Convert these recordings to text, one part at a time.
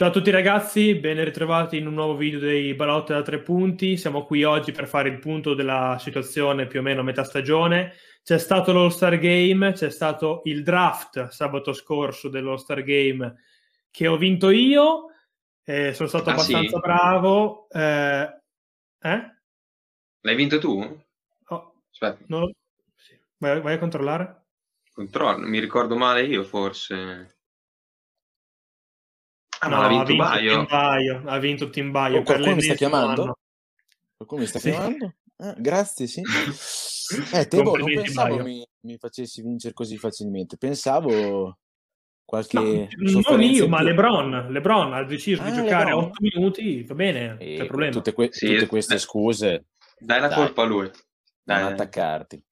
Ciao a tutti ragazzi, ben ritrovati in un nuovo video dei Balotte da tre punti. Siamo qui oggi per fare il punto della situazione più o meno a metà stagione. C'è stato l'All-Star Game, c'è stato il draft sabato scorso dell'All-Star Game che ho vinto io. Eh, sono stato Ah, abbastanza sì? bravo. Eh, eh? L'hai vinto tu? Oh, Aspetta, non sì. vai, vai a controllare? controllo. Mi ricordo male io, forse. Ah, No, ha vinto vinto Baio. Team Baio. Ha vinto Team Baio Oh, per qualcuno mi sta chiamando? anno. Qualcuno mi sta Sì. chiamando? Ah, grazie, sì. Eh, Tebo, non pensavo mi, mi facessi vincere così facilmente. Pensavo qualche No, non io, ma. LeBron. LeBron ha deciso di Ah, giocare LeBron. 8 minuti, va bene, non E c'è problema. tutte, que- Sì, tutte queste eh. scuse, Dai la Dai. colpa a lui. non Dai. attaccarti.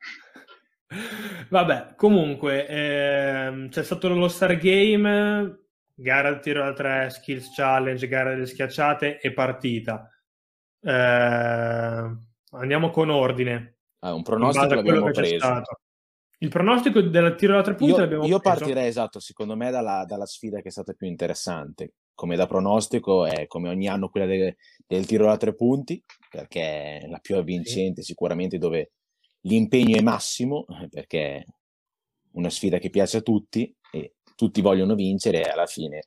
Vabbè, comunque, ehm, c'è stato lo Star Game, gara di tiro da 3, skills challenge, gara delle schiacciate e partita. Eh, andiamo con ordine. Ah, un pronostico l'abbiamo preso. Il pronostico del tiro da 3 punti Io, l'abbiamo io preso. partirei, esatto, secondo me dalla, dalla sfida che è stata più interessante. Come da pronostico è come ogni anno quella de- del tiro da tre punti, perché è la più avvincente sicuramente dove l'impegno è massimo, eh, perché è una sfida che piace a tutti e tutti vogliono vincere e alla fine,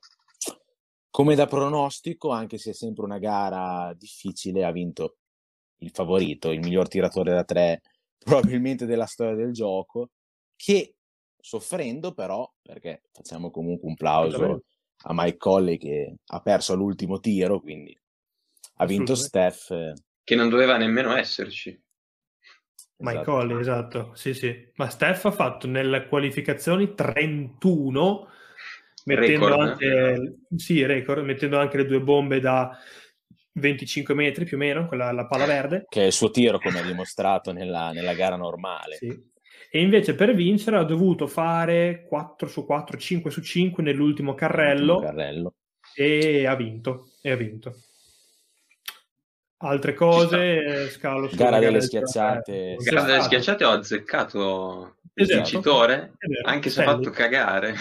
come da pronostico, anche se è sempre una gara difficile, ha vinto il favorito, il miglior tiratore da tre probabilmente della storia del gioco, che soffrendo però, perché facciamo comunque un plauso a Mike Colley che ha perso all'ultimo tiro, quindi ha vinto. Steph. eh, Che non doveva nemmeno esserci. Mike esatto. Conley, esatto, sì, sì. Ma Steph ha fatto nelle qualificazioni 31, mettendo Record, anche, sì, record, mettendo anche le due bombe da 25 metri più o meno, quella, la palla verde. Che è il suo tiro, come ha dimostrato nella, nella gara normale. Sì. E invece per vincere ha dovuto fare 4 su 4, 5 su 5 nell'ultimo carrello Carrello. e ha vinto. E ha vinto. Altre cose, eh, scalo sulla Gara delle del schiacciate. Sì, Gara delle esatto. schiacciate ho azzeccato il Esatto. vincitore, anche se ha fatto cagare.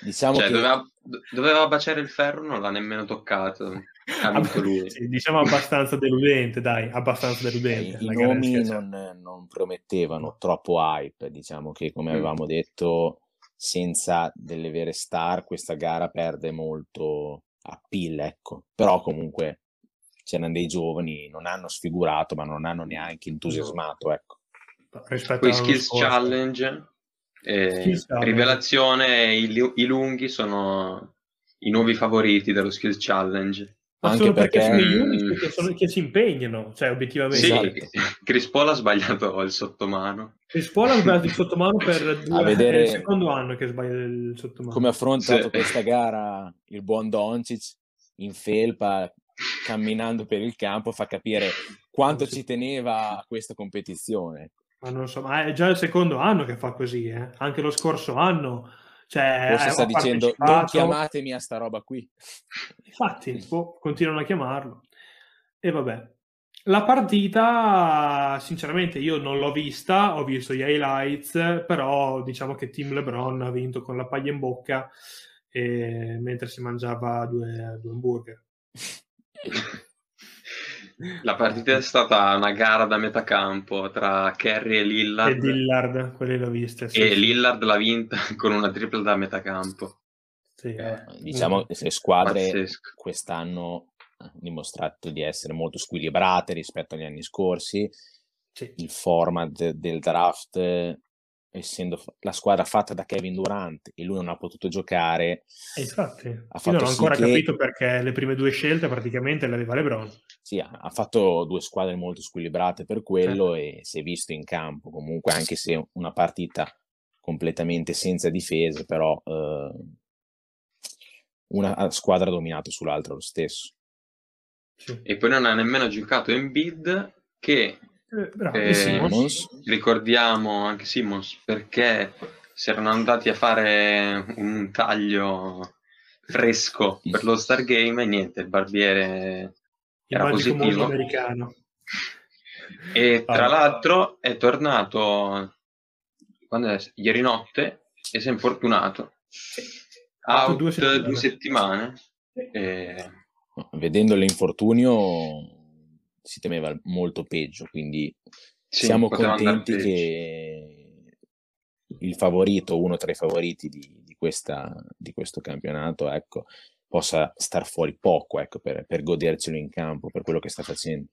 Diciamo Cioè, che doveva, doveva baciare il ferro, non l'ha nemmeno toccato. Ha vinto lui. Sì, diciamo abbastanza deludente, dai, abbastanza eh, deludente. i la gara nomi non, non promettevano troppo hype. Diciamo che, come Mm. avevamo detto, senza delle vere star, questa gara perde molto appeal, ecco. Però comunque c'erano dei giovani, non hanno sfigurato, ma non hanno neanche entusiasmato, ecco. Rispetto Poi Skills scorso. Challenge, eh, Skills. Rivelazione, i, i lunghi sono i nuovi favoriti dello Skills Challenge. Ma Anche solo perché, perché- sono gli unici Mm. che, sono- che si impegnano, cioè obiettivamente. Sì, Esatto. Chris Paul ha sbagliato il sottomano. Chris Paul ha sbagliato il sottomano per due, A vedere- il secondo anno che sbaglia il sottomano. Come ha affrontato Sì. questa gara il buon Doncic in felpa, camminando per il campo, fa capire quanto ci teneva a questa competizione. Ma non so, ma è già il secondo anno che fa così, eh. anche lo scorso anno. Cioè, Forse eh, sta dicendo non chiamatemi a sta roba qui. Infatti, boh, continuano a chiamarlo. E vabbè. La partita, sinceramente, io non l'ho vista, ho visto gli highlights, però diciamo che Team LeBron ha vinto con la paglia in bocca e- mentre si mangiava due, due hamburger. La partita è stata una gara da metà campo tra Kerry e E Lillard quelle l'ho viste. Sì, e sì, Lillard l'ha vinta con una tripla da metà campo. sì, vabbè. Diciamo che le squadre Pazzesco. quest'anno hanno dimostrato di essere molto squilibrate rispetto agli anni scorsi. Sì. Il format del draft, eh, essendo la squadra fatta da Kevin Durant e lui non ha potuto giocare, E infatti, ha io non fatto ho sì ancora che- capito perché le prime due scelte praticamente le aveva LeBron. Sì, ha fatto due squadre molto squilibrate per quello e si è visto in campo comunque, anche se una partita completamente senza difese, però eh, una squadra ha dominato sull'altra lo stesso. Sì. E poi non ha nemmeno giocato Embiid che Eh, bravo, Eh, e Simmons. Simmons. ricordiamo anche Simmons perché si erano andati a fare un taglio fresco per lo Star Game e niente, il barbiere il era positivo. americano. E tra Ah. l'altro è tornato quando è? ieri notte e si è infortunato. Out due due settimane. settimane. E... Vedendo l'infortunio si temeva molto peggio, quindi sì, siamo contenti che il favorito, uno tra i favoriti di, di, questa, di questo campionato, ecco, possa star fuori poco ecco, per, per godercelo in campo, per quello che sta facendo.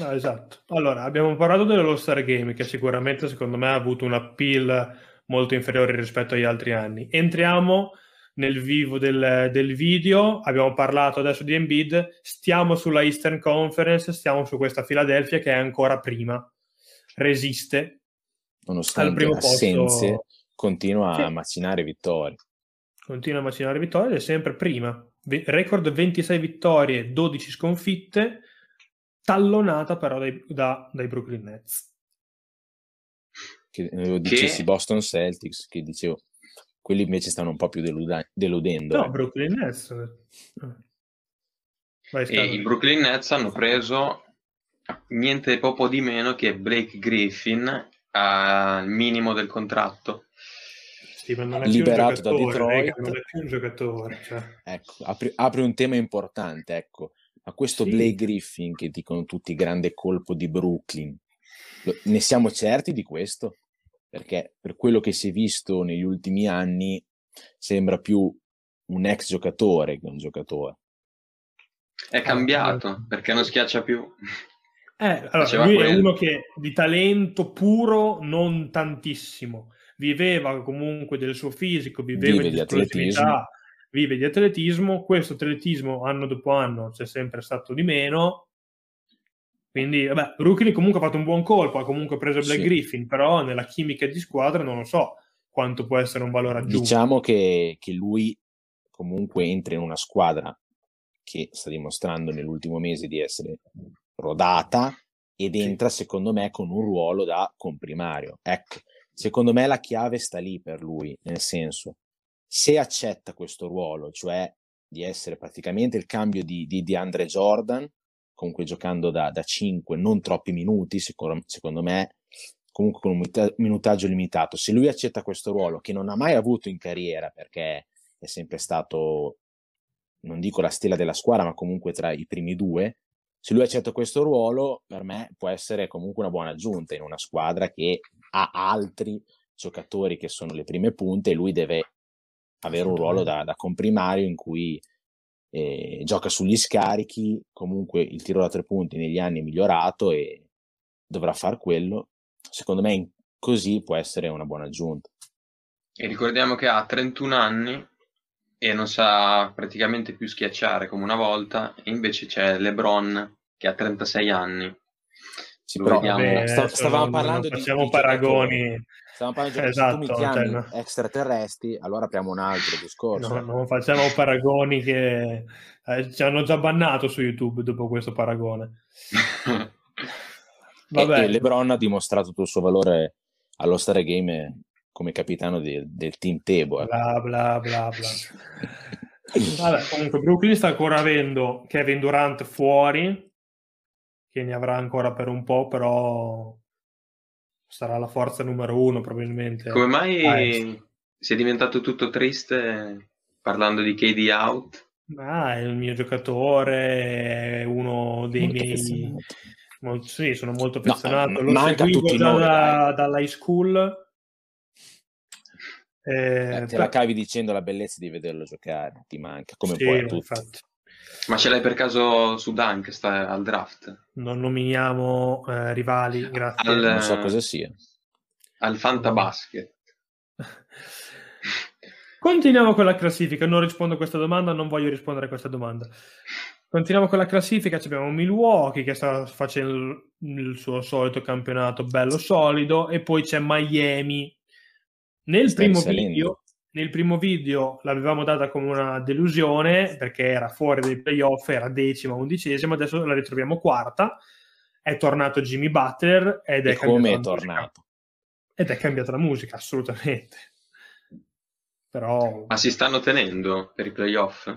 No, esatto. Allora, abbiamo parlato dello Star Game che sicuramente secondo me ha avuto un appeal molto inferiore rispetto agli altri anni. Entriamo nel vivo del, del, video, abbiamo parlato adesso di Embiid, stiamo sulla Eastern Conference, stiamo su questa Philadelphia che è ancora prima, resiste. Nonostante al primo assenze, posto... continua sì. a macinare vittorie. Continua a macinare vittorie ed è sempre prima. Record 26 vittorie, 12 sconfitte, tallonata però dai, da, dai Brooklyn Nets. Che eh, dicessi che... Boston Celtics, che dicevo, quelli invece stanno un po' più deluda- deludendo. No, eh. Brooklyn Nets. Vai, e i Brooklyn Nets hanno preso niente poco di meno che Blake Griffin al minimo del contratto. Sì, liberato da Detroit. non è più un giocatore. Cioè. Ecco, apri, apri, un tema importante, ecco. Ma questo sì. Blake Griffin, che dicono tutti grande colpo di Brooklyn, ne siamo certi di questo? Perché per quello che si è visto negli ultimi anni sembra più un ex giocatore che un giocatore. È cambiato perché non schiaccia più. Eh, allora, lui quello. è uno che di talento puro non tantissimo. Viveva comunque del suo fisico, viveva Vive di atletismo vive di atletismo, questo atletismo anno dopo anno c'è sempre stato di meno, quindi vabbè, Brooklyn comunque ha fatto un buon colpo, ha comunque preso Black sì. Griffin, però nella chimica di squadra non lo so quanto può essere un valore aggiunto. Diciamo che, che lui comunque entra in una squadra che sta dimostrando nell'ultimo mese di essere rodata ed entra sì. secondo me con un ruolo da comprimario. Ecco, secondo me la chiave sta lì per lui, nel senso se accetta questo ruolo, cioè di essere praticamente il cambio di, di, di Andre Jordan, comunque giocando da, da 5, non troppi minuti, secondo, secondo me, comunque con un minutaggio limitato, se lui accetta questo ruolo, che non ha mai avuto in carriera, perché è sempre stato, non dico la stella della squadra, ma comunque tra i primi due, se lui accetta questo ruolo, per me può essere comunque una buona aggiunta in una squadra che ha altri giocatori che sono le prime punte e lui deve avere un ruolo da, da comprimario in cui eh, gioca sugli scarichi, comunque il tiro da tre punti negli anni è migliorato e dovrà far quello. Secondo me così può essere una buona aggiunta. E ricordiamo che ha 31 anni e non sa praticamente più schiacciare come una volta, e invece c'è LeBron che ha 36 anni. Sì, però, vabbè, sta, stavamo parlando non facciamo di paragoni. Giocatori Stiamo parlando di esatto, tu mi chiami cioè, extraterrestri, allora apriamo un altro discorso. No, non facciamo paragoni che eh, ci hanno già bannato su YouTube dopo questo paragone. Vabbè. E, e Lebron ha dimostrato tutto il suo valore allo Star Game come capitano de, del team Tebo. Eh. Bla bla bla bla. Vabbè, comunque Brooklyn sta ancora avendo Kevin Durant fuori, che ne avrà ancora per un po', però sarà la forza numero uno probabilmente. Come mai ah, si è diventato tutto triste parlando di KD out? Ah, è il mio giocatore, è uno dei molto miei... Molto, sì, sono molto affezionato. No, Lo manca tutti già noi, da, dall'high school. Eh, eh, te la cavi dicendo la bellezza di vederlo giocare, ti manca, come sì, puoi a tutti. Infatti. Ma ce l'hai per caso su Dunk, sta al draft? Non nominiamo eh, rivali, grazie. Al, non so cosa sia. Al Fantabasket. Continuiamo con la classifica. Non rispondo a questa domanda, non voglio rispondere a questa domanda. Continuiamo con la classifica. Abbiamo Milwaukee che sta facendo il suo solito campionato bello solido e poi c'è Miami. Nel primo salendo. video nel primo video l'avevamo data come una delusione perché era fuori dai playoff, era decima, undicesima, adesso la ritroviamo quarta. È tornato Jimmy Butler ed è come è tornato? Ed è cambiata la musica, assolutamente. Però... Ma si stanno tenendo per i playoff?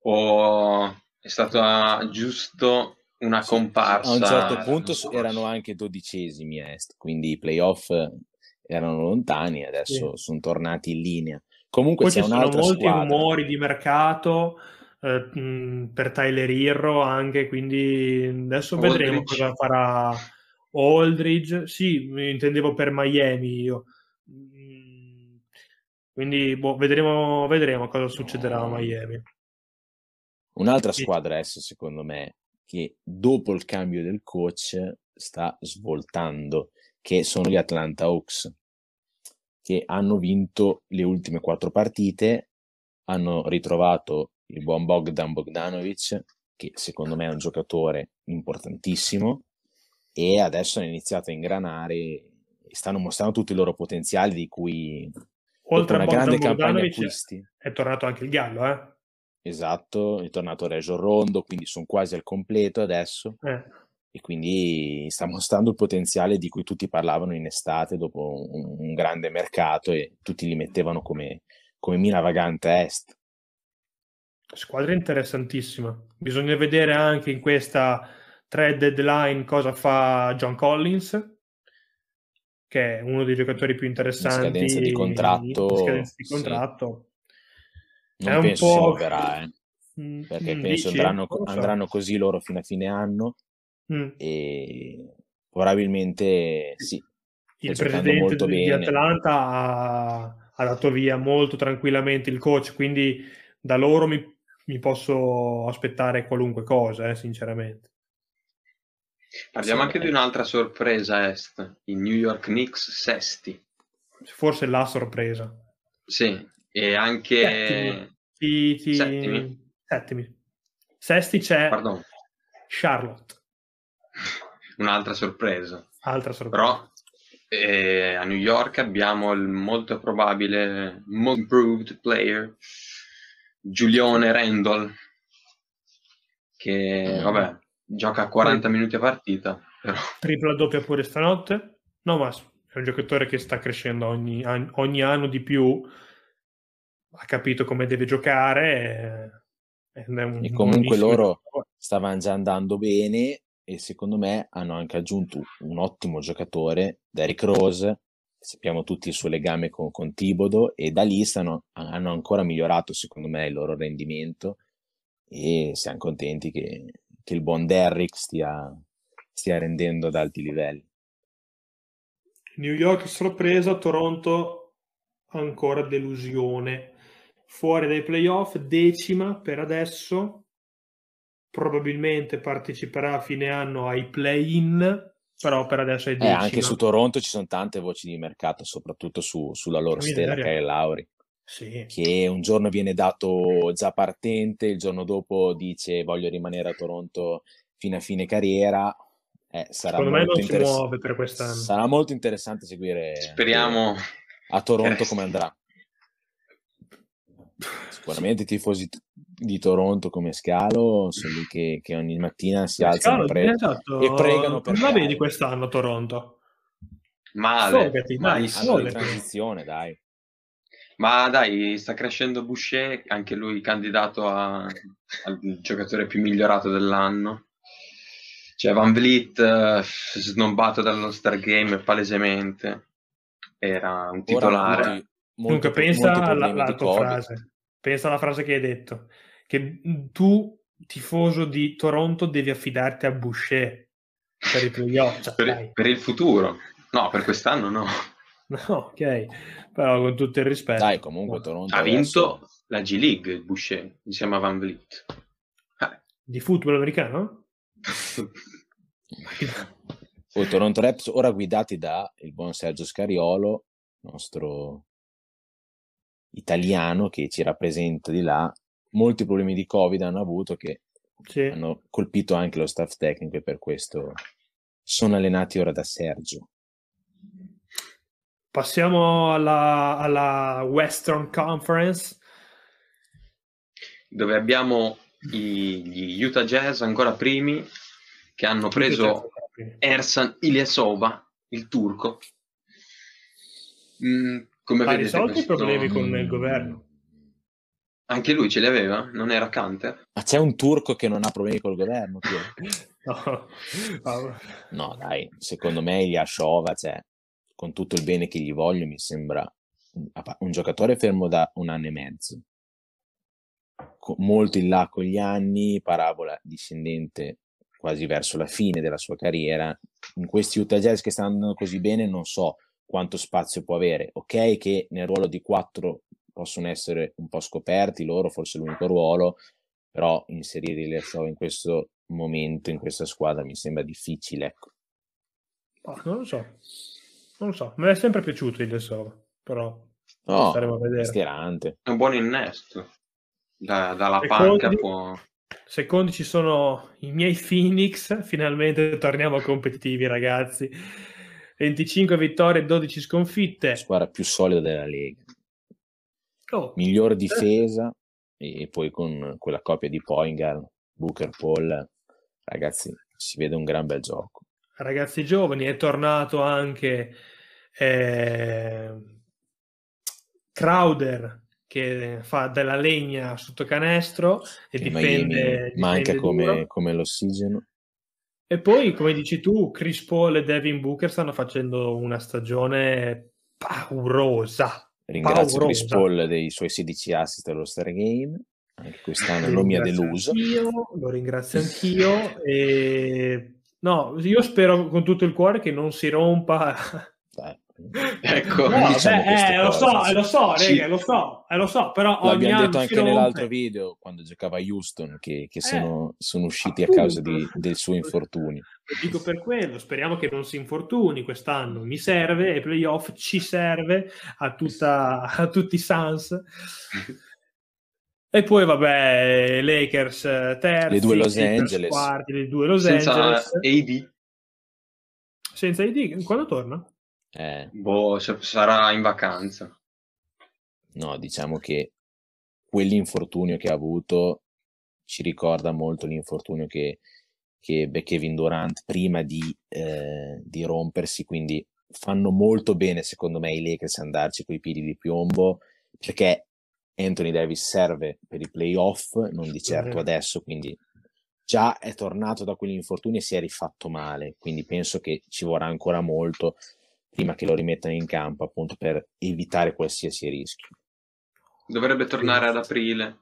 O è stata giusto una comparsa? A un certo punto erano anche dodicesimi est, quindi i playoff erano lontani, adesso sì. sono tornati in linea. Comunque Poi c'è ci sono molti squadra. rumori di mercato eh, per Tyler Irro anche, quindi adesso vedremo Aldridge. cosa farà Aldridge. Sì, mi intendevo per Miami io. Quindi boh, vedremo, vedremo cosa succederà a Miami. Un'altra Sì. squadra adesso, secondo me, che dopo il cambio del coach sta svoltando, che sono gli Atlanta Hawks, che hanno vinto le ultime quattro partite, hanno ritrovato il buon Bogdan Bogdanovic, che secondo me è un giocatore importantissimo, e adesso hanno iniziato a ingranare stanno mostrando tutti i loro potenziali di cui Oltre a una Bogdan grande campagna Bogdanovic acquisti. è tornato anche il Gallo, eh? Esatto, è tornato Reggio Rondo, quindi sono quasi al completo adesso Eh, e quindi sta mostrando il potenziale di cui tutti parlavano in estate dopo un, un grande mercato e tutti li mettevano come, come mina vagante est. Squadra interessantissima. Bisogna vedere anche in questa trade deadline cosa fa John Collins, che è uno dei giocatori più interessanti scadenza di contratto, in scadenza di sì. contratto. Non È un penso si po'- muoverà, eh, Mm, perché mm, penso dici? andranno, Non so. andranno così loro fino a fine anno Mm. e probabilmente sì. Il presidente di bene. Atlanta ha, ha dato via molto tranquillamente il coach, quindi da loro mi, mi posso aspettare qualunque cosa, eh, sinceramente. Parliamo Sì, anche eh. di un'altra sorpresa est, i New York Knicks sesti. Forse la sorpresa. Sì, e anche... Settimi. Ti- ti- Settimi? Settimi. Sesti c'è Pardon, Charlotte, un'altra sorpresa. altra sorpresa. Però eh, a New York abbiamo il molto probabile most improved player Giulione Randall che Mm. vabbè gioca 40 minuti a partita però Tripla doppia pure stanotte. No, ma è un giocatore che sta crescendo ogni, ogni anno di più. Ha capito come deve giocare. eh, ed è un E comunque loro stavano già andando bene e secondo me hanno anche aggiunto un ottimo giocatore, Derrick Rose, sappiamo tutti il suo legame con, con Thibodeau e da lì stanno- hanno ancora migliorato secondo me il loro rendimento e siamo contenti che, che il buon Derrick stia, stia rendendo ad alti livelli. New York sorpresa, Toronto ancora delusione. Fuori dai playoff, decima per adesso. Probabilmente parteciperà a fine anno ai play-in, però per adesso è Eh, decima. anche su Toronto ci sono tante voci di mercato, soprattutto su- sulla loro Che stella miseria. Kyle Lowry. Sì. che un giorno viene dato già partente, il giorno dopo dice voglio rimanere a Toronto fino a fine carriera. Eh, sarà, Secondo me molto non si muove per quest'anno. sarà molto interessante seguire speriamo a Toronto che come andrà. Sicuramente i tifosi di Toronto come Scalo sono lì che, che ogni mattina si alzano Scalo, e pre- esatto. e pregano per Come la vedi quest'anno Toronto? male Sfogati, dai, sfogati. transizione, dai. ma dai sta crescendo Boucher anche lui candidato a- al giocatore più migliorato dell'anno cioè Van Vliet eh, snobbato dallo Star Game palesemente era un Ora titolare molti, molti Comunque pro- pensa molti alla, problemi alla di tua Covid. frase. Pensa alla frase che hai detto. Che tu, tifoso di Toronto, devi affidarti a Boucher per i playoff. Cioè, per, dai. per il futuro no per quest'anno no No, ok. Però con tutto il rispetto. Dai, comunque Toronto ha adesso- vinto la G League il Boucher insieme a Van Vliet Eh, Di football americano? Poi Toronto Raps ora guidati da il buon Sergio Scariolo, nostro italiano che ci rappresenta di là. Molti problemi di Covid hanno avuto che Sì. hanno colpito anche lo staff tecnico e per questo sono allenati ora da Sergio. Passiamo alla, alla Western Conference. dove abbiamo i- gli Utah Jazz ancora primi che hanno preso Ersan Ilyasova, il turco. Mm, come Ha risolto i questo- problemi con il Mm. governo. Anche lui ce li aveva? Non era Canter? Ma c'è un turco che non ha problemi col governo? No. No, dai, secondo me Ilyashova, cioè, con tutto il bene che gli voglio, mi sembra un giocatore fermo da un anno e mezzo, molto in là con gli anni, parabola discendente quasi verso la fine della sua carriera. In questi Utah Jazz che stanno andando così bene, non so quanto spazio può avere. Ok, che nel ruolo di quattro possono essere un po' scoperti loro, forse l'unico ruolo, però inserire il show in questo momento, in questa squadra, mi sembra difficile. Ecco. Oh, non lo so, non lo so, mi è sempre piaciuto il Sova, però no, staremo a vedere. È un buon innesto, da, dalla secondi, panca può... Secondi ci sono i miei Phoenix, finalmente torniamo competitivi ragazzi. 25 vittorie, 12 sconfitte. La squadra più solida della Lega. Oh, Miglior eh. difesa e poi con quella coppia di Poingal, Booker, Paul, ragazzi, si vede un gran bel gioco. Ragazzi giovani, è tornato anche eh, Crowder che fa della legna sotto canestro e che difende, manca come, come, l'ossigeno. E poi, come dici tu, Chris Paul e Devin Booker stanno facendo una stagione paurosa. Ringrazio paurosa. Chris Paul dei suoi 16 assist allo Star Game. Anche quest'anno non mi ha deluso. Anch'io, lo ringrazio anch'io. e... No, io spero con tutto il cuore che non si rompa. Ecco, no, diciamo beh, eh, lo so, eh, lo so, rega, lo so, eh, lo so, però l'abbiamo detto anche nell'altro video quando giocava Houston che, che sono, eh, sono, usciti appunto. a causa di, del suo infortunio. Lo dico per quello, speriamo che non si infortuni quest'anno, mi serve e playoff ci serve a, tutta, a tutti i Suns. E poi vabbè, Lakers terzi, le due Los Angeles, quarti, le due Los Senza Angeles. AD. Senza AD, quando torna? Eh. Boh, sarà in vacanza. No, diciamo che quell'infortunio che ha avuto ci ricorda molto l'infortunio che, che ebbe Kevin Durant prima di, eh, di rompersi, quindi fanno molto bene secondo me i Lakers andarci coi piedi di piombo perché Anthony Davis serve per i playoff, non di certo adesso, quindi già è tornato da quell'infortunio e si è rifatto male, quindi penso che ci vorrà ancora molto prima che lo rimettano in campo appunto per evitare qualsiasi rischio. Dovrebbe tornare ad aprile.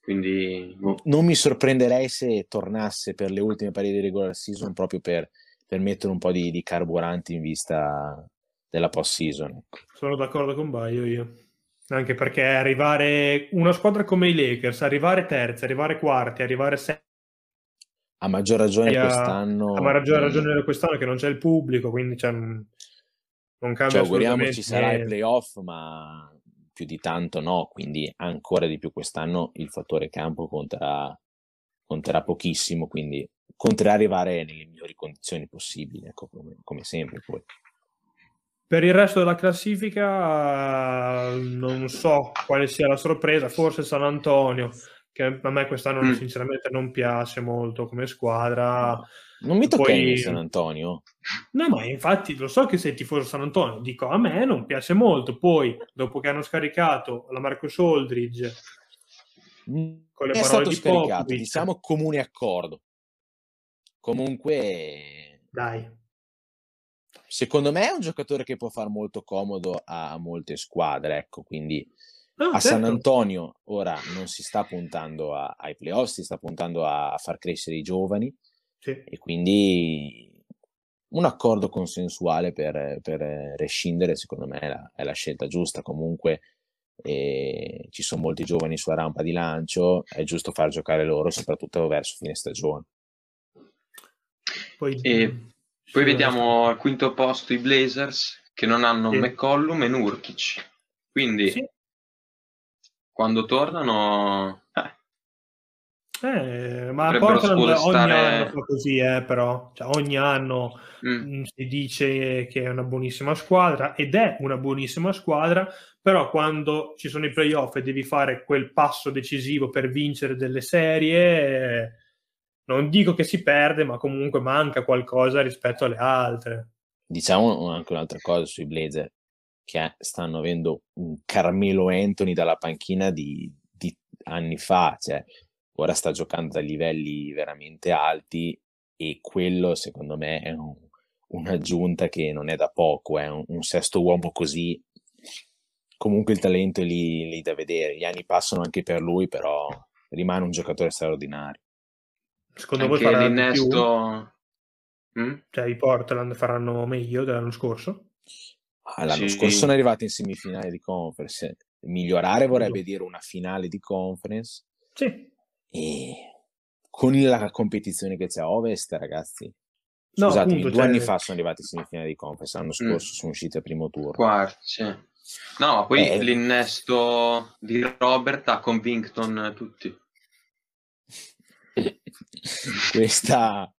Quindi boh. non mi sorprenderei se tornasse per le ultime partite di regular season proprio per, per mettere un po' di, di, carburante in vista della post season. Sono d'accordo con Baio io. Anche perché arrivare una squadra come i Lakers, arrivare terzi, arrivare quarti, arrivare setti a maggior ragione a, quest'anno. A maggior ragione quest'anno che non c'è il pubblico, quindi cioè, non cambia cioè, auguriamoci sarà il playoff, ma più di tanto no, quindi ancora di più quest'anno il fattore campo conterà, conterà pochissimo, quindi conterà arrivare nelle migliori condizioni possibili, ecco, come, come sempre poi. Per il resto della classifica non so quale sia la sorpresa, forse San Antonio che a me quest'anno mm. sinceramente non piace molto come squadra. Non mi tocca Poi... San Antonio. No, ma infatti lo so che sei tifoso San Antonio, dico a me non piace molto. Poi, dopo che hanno scaricato la Marcos Aldridge mm, con le è parole di scaricato, Popovic, diciamo comune accordo. Comunque, dai. Secondo me è un giocatore che può far molto comodo a molte squadre, ecco, quindi Ah, a certo. San Antonio ora non si sta puntando a, ai playoff, si sta puntando a, a far crescere i giovani sì. e quindi un accordo consensuale per, per rescindere secondo me è la, è la scelta giusta comunque e ci sono molti giovani sulla rampa di lancio è giusto far giocare loro soprattutto verso fine stagione poi, e poi vediamo al quinto posto i Blazers che non hanno sì. McCollum e Nurkic quindi sì quando tornano... Eh. Eh, ma Portland ogni anno fa così, eh, però. Cioè, ogni anno mm. si dice che è una buonissima squadra ed è una buonissima squadra, però quando ci sono i playoff e devi fare quel passo decisivo per vincere delle serie, non dico che si perde, ma comunque manca qualcosa rispetto alle altre. Diciamo anche un'altra cosa sui Blazer che stanno avendo un Carmelo Anthony dalla panchina di, di anni fa, cioè ora sta giocando a livelli veramente alti e quello secondo me è un, un'aggiunta che non è da poco, è eh. un, un, sesto uomo così. Comunque il talento è lì, lì da vedere, gli anni passano anche per lui, però rimane un giocatore straordinario. Secondo anche voi farà l'innesto... Mm? Cioè i Portland faranno meglio dell'anno scorso? L'anno sì. scorso sono arrivati in semifinale di conference. Migliorare vorrebbe dire una finale di conference. Sì. E con la competizione che c'è a Ovest, ragazzi. No, Scusate, appunto, due cioè... anni fa sono arrivati in semifinale di conference, l'anno mm. scorso mm. sono usciti al primo turno. Quarti, sì. No, ma poi eh, l'innesto di Robert ha con Covington tutti. questa,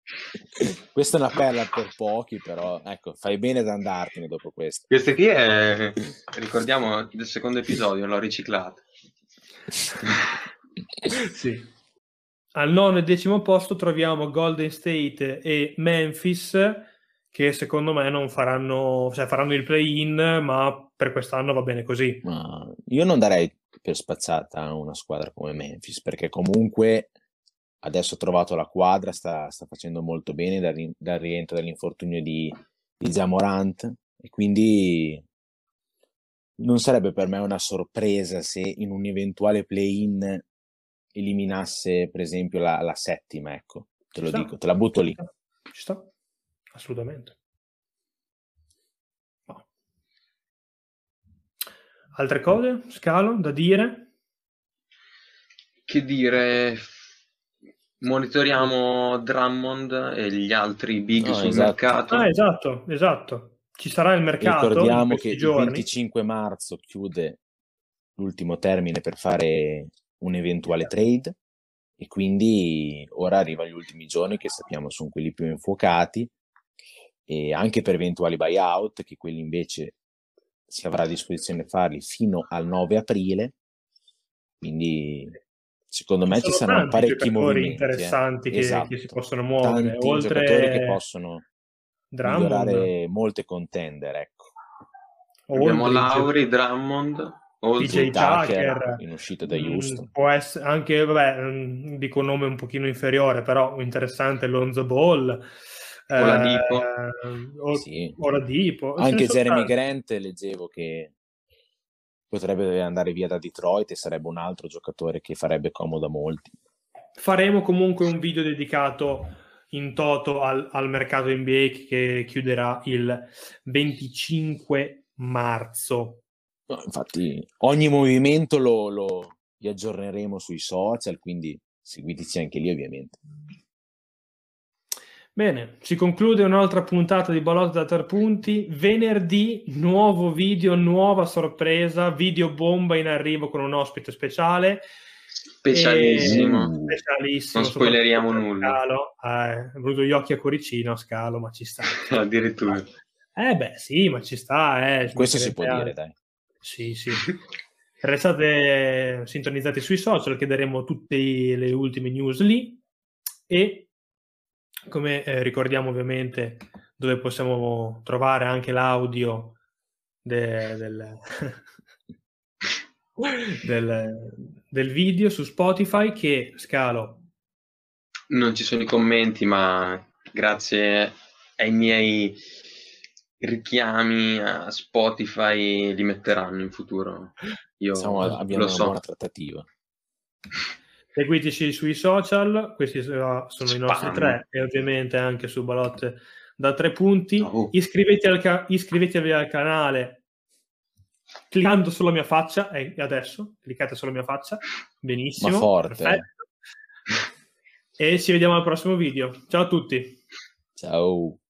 questa è una perla per pochi, però ecco, fai bene ad andartene dopo questo. Questa qui è, ricordiamo, del secondo episodio, l'ho riciclata. sì. Al nono e decimo posto troviamo Golden State e Memphis che secondo me non faranno, cioè faranno il play-in, ma per quest'anno va bene così. Ma io non darei per spazzata una squadra come Memphis, perché comunque adesso ha trovato la quadra, sta, sta facendo molto bene dal, dal rientro dall'infortunio di, di Zamorant e quindi non sarebbe per me una sorpresa se in un eventuale play-in eliminasse per esempio la, la settima, ecco, te lo dico, te la butto lì. Ci sta, assolutamente. No. Altre cose, Scalo, da dire? Che dire, monitoriamo Drummond e gli altri big no, sul esatto. mercato. Ah, esatto, esatto. Ci sarà il mercato. Ricordiamo che giorni. il 25 marzo chiude l'ultimo termine per fare un eventuale trade e quindi ora arrivano gli ultimi giorni che sappiamo sono quelli più infuocati e anche per eventuali buyout che quelli invece si avrà a disposizione farli fino al 9 aprile quindi secondo me ci saranno parecchi movimenti eh. interessanti eh. che, esatto. che, si possono muovere tanti oltre giocatori che possono Drummond. migliorare molte contender ecco abbiamo Lauri, Drummond PJ Tucker in uscita da mm, Houston può essere anche vabbè mm, dico un nome un pochino inferiore però interessante Lonzo Ball Oladipo eh, o, sì. Oladipo anche Jeremy Grant leggevo che potrebbe andare via da Detroit e sarebbe un altro giocatore che farebbe comodo a molti faremo comunque un video dedicato in toto al, al mercato NBA che chiuderà il 25 marzo No, infatti ogni movimento lo, lo aggiorneremo sui social, quindi seguiteci anche lì ovviamente. Bene, si conclude un'altra puntata di Balotto da tre punti. Venerdì, nuovo video, nuova sorpresa, video bomba in arrivo con un ospite speciale. Specialissimo. E... Specialissimo. Non spoileriamo nulla. Scalo. Eh, ha avuto gli occhi a cuoricino, Scalo, ma ci sta. Addirittura. Eh beh, sì, ma ci sta. Eh, Questo si può dire, dai. Sì, sì. Restate sintonizzati sui social che daremo tutte le ultime news lì e come eh, ricordiamo ovviamente dove possiamo trovare anche l'audio de, del, del, del, video su Spotify che scalo. Non ci sono i commenti ma grazie ai miei richiami a Spotify li metteranno in futuro. Io Insomma, abbiamo una so. buona trattativa. Seguiteci sui social, questi sono Spam. i nostri tre, e ovviamente anche su Balotte da tre punti. Oh. Iscrivetevi, al ca- iscrivetevi al canale cliccando sulla mia faccia, e adesso cliccate sulla mia faccia, benissimo. Ma forte. Perfetto. E ci vediamo al prossimo video. Ciao a tutti. Ciao.